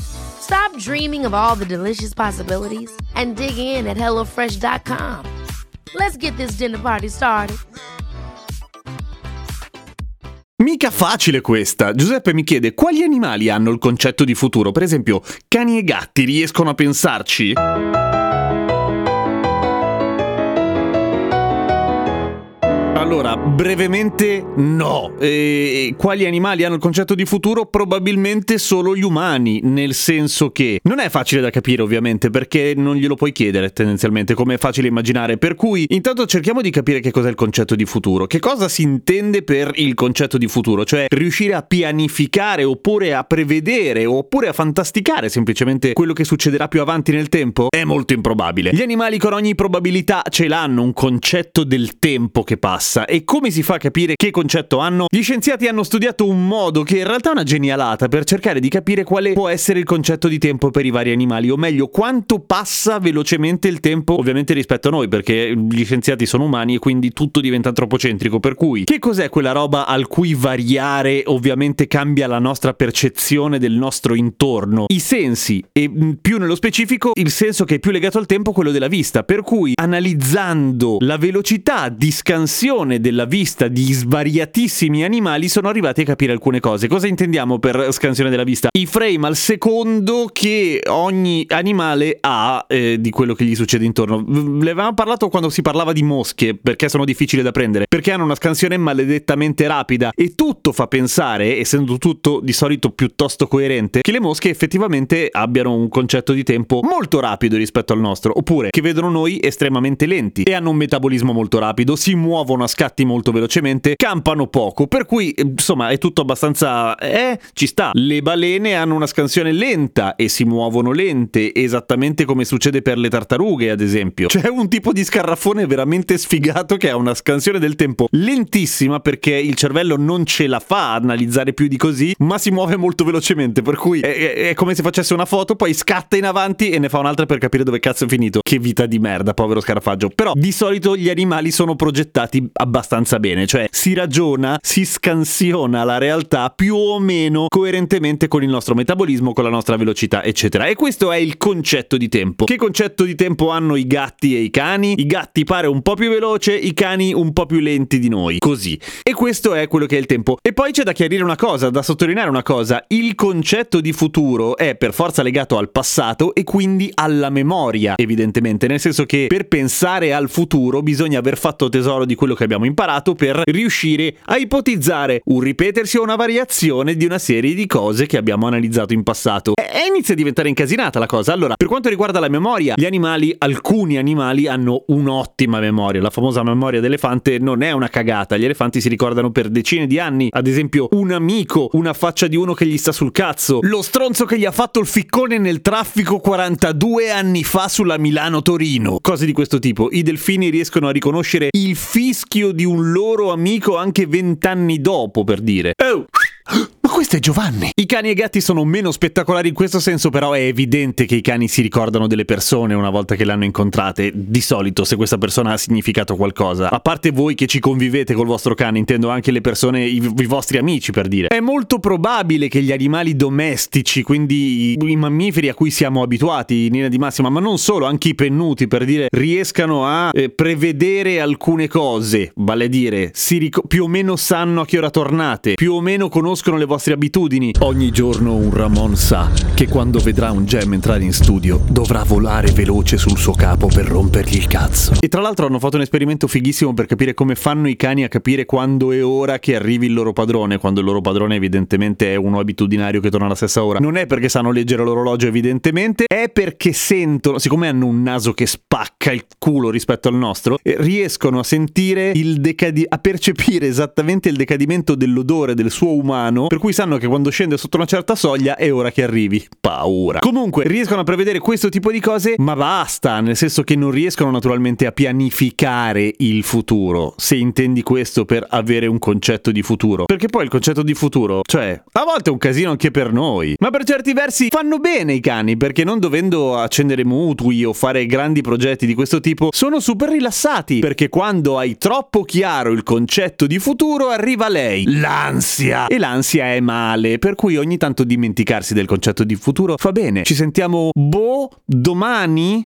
Stop dreaming of all the delicious possibilities and dig in at HelloFresh.com. Let's get this dinner party started. Mica facile questa. Giuseppe mi chiede quali animali hanno il concetto di futuro. Per esempio, cani e gatti riescono a pensarci? Allora, brevemente no. E quali animali hanno il concetto di futuro? Probabilmente solo gli umani, nel senso che non è facile da capire ovviamente perché non glielo puoi chiedere tendenzialmente, come è facile immaginare. Per cui intanto cerchiamo di capire che cos'è il concetto di futuro. Che cosa si intende per il concetto di futuro? Cioè riuscire a pianificare oppure a prevedere oppure a fantasticare semplicemente quello che succederà più avanti nel tempo? È molto improbabile. Gli animali con ogni probabilità ce l'hanno un concetto del tempo che passa passa e come si fa a capire che concetto hanno? Gli scienziati hanno studiato un modo che in realtà è una genialata per cercare di capire quale può essere il concetto di tempo per i vari animali, o meglio, quanto passa velocemente il tempo, ovviamente rispetto a noi, perché gli scienziati sono umani e quindi tutto diventa antropocentrico. Per cui, che cos'è quella roba al cui variare ovviamente cambia la nostra percezione del nostro intorno? I sensi, e più nello specifico il senso che è più legato al tempo, quello della vista. Per cui, analizzando la velocità di scansione visione della vista di svariatissimi animali sono arrivati a capire alcune cose. Cosa intendiamo per scansione della vista? I frame al secondo che ogni animale ha eh, di quello che gli succede intorno. Le avevamo parlato quando si parlava di mosche, perché sono difficili da prendere, perché hanno una scansione maledettamente rapida e tutto fa pensare, essendo tutto di solito piuttosto coerente, che le mosche effettivamente abbiano un concetto di tempo molto rapido rispetto al nostro, oppure che vedono noi estremamente lenti e hanno un metabolismo molto rapido, si muovono a scatti molto velocemente, campano poco, per cui insomma è tutto abbastanza... eh, ci sta. Le balene hanno una scansione lenta e si muovono lente, esattamente come succede per le tartarughe ad esempio. C'è un tipo di scarrafone veramente sfigato che ha una scansione del tempo lentissima perché il cervello non ce la fa a analizzare più di così, ma si muove molto velocemente, per cui è, è, è come se facesse una foto, poi scatta in avanti e ne fa un'altra per capire dove cazzo è finito. Che vita di merda, povero scarafaggio. Però di solito gli animali sono progettati abbastanza bene, cioè si ragiona, si scansiona la realtà più o meno coerentemente con il nostro metabolismo, con la nostra velocità, eccetera. E questo è il concetto di tempo. Che concetto di tempo hanno i gatti e i cani? I gatti pare un po' più veloce, i cani un po' più lenti di noi, così. E questo è quello che è il tempo. E poi c'è da chiarire una cosa, da sottolineare una cosa, il concetto di futuro è per forza legato al passato e quindi alla memoria, evidentemente, nel senso che per pensare al futuro bisogna aver fatto tesoro di quello che abbiamo abbiamo imparato per riuscire a ipotizzare un ripetersi o una variazione di una serie di cose che abbiamo analizzato in passato. E inizia a diventare incasinata la cosa. Allora, per quanto riguarda la memoria, gli animali, alcuni animali hanno un'ottima memoria. La famosa memoria d'elefante non è una cagata. Gli elefanti si ricordano per decine di anni, ad esempio, un amico, una faccia di uno che gli sta sul cazzo, lo stronzo che gli ha fatto il ficcone nel traffico 42 anni fa sulla Milano-Torino. Cose di questo tipo. I delfini riescono a riconoscere il fischio figlio di un loro amico anche vent'anni dopo, per dire. Oh! Questo è Giovanni. I cani e i gatti sono meno spettacolari in questo senso, però è evidente che i cani si ricordano delle persone una volta che le hanno incontrate, di solito se questa persona ha significato qualcosa. A parte voi che ci convivete col vostro cane, intendo anche le persone, i, i vostri amici per dire. È molto probabile che gli animali domestici, quindi i, i mammiferi a cui siamo abituati in linea di massima, ma non solo, anche i pennuti per dire, riescano a eh, prevedere alcune cose, vale a dire, ric- più o meno sanno a che ora tornate, più o meno conoscono le vostre vostre abitudini. Ogni giorno un Ramon sa che quando vedrà un gem entrare in studio dovrà volare veloce sul suo capo per rompergli il cazzo. E tra l'altro hanno fatto un esperimento fighissimo per capire come fanno i cani a capire quando è ora che arrivi il loro padrone, quando il loro padrone evidentemente è uno abitudinario che torna alla stessa ora. Non è perché sanno leggere l'orologio evidentemente, è perché sentono, siccome hanno un naso che spacca il culo rispetto al nostro, eh, riescono a sentire il decadi- a percepire esattamente il decadimento dell'odore del suo umano, per cui cui sanno che quando scende sotto una certa soglia è ora che arrivi. Paura. Comunque, riescono a prevedere questo tipo di cose, ma basta, nel senso che non riescono naturalmente a pianificare il futuro, se intendi questo per avere un concetto di futuro. Perché poi il concetto di futuro, cioè, a volte è un casino anche per noi, ma per certi versi fanno bene i cani, perché non dovendo accendere mutui o fare grandi progetti di questo tipo, sono super rilassati, perché quando hai troppo chiaro il concetto di futuro arriva lei, l'ansia. E l'ansia è male, per cui ogni tanto dimenticarsi del concetto di futuro fa bene. Ci sentiamo boh domani?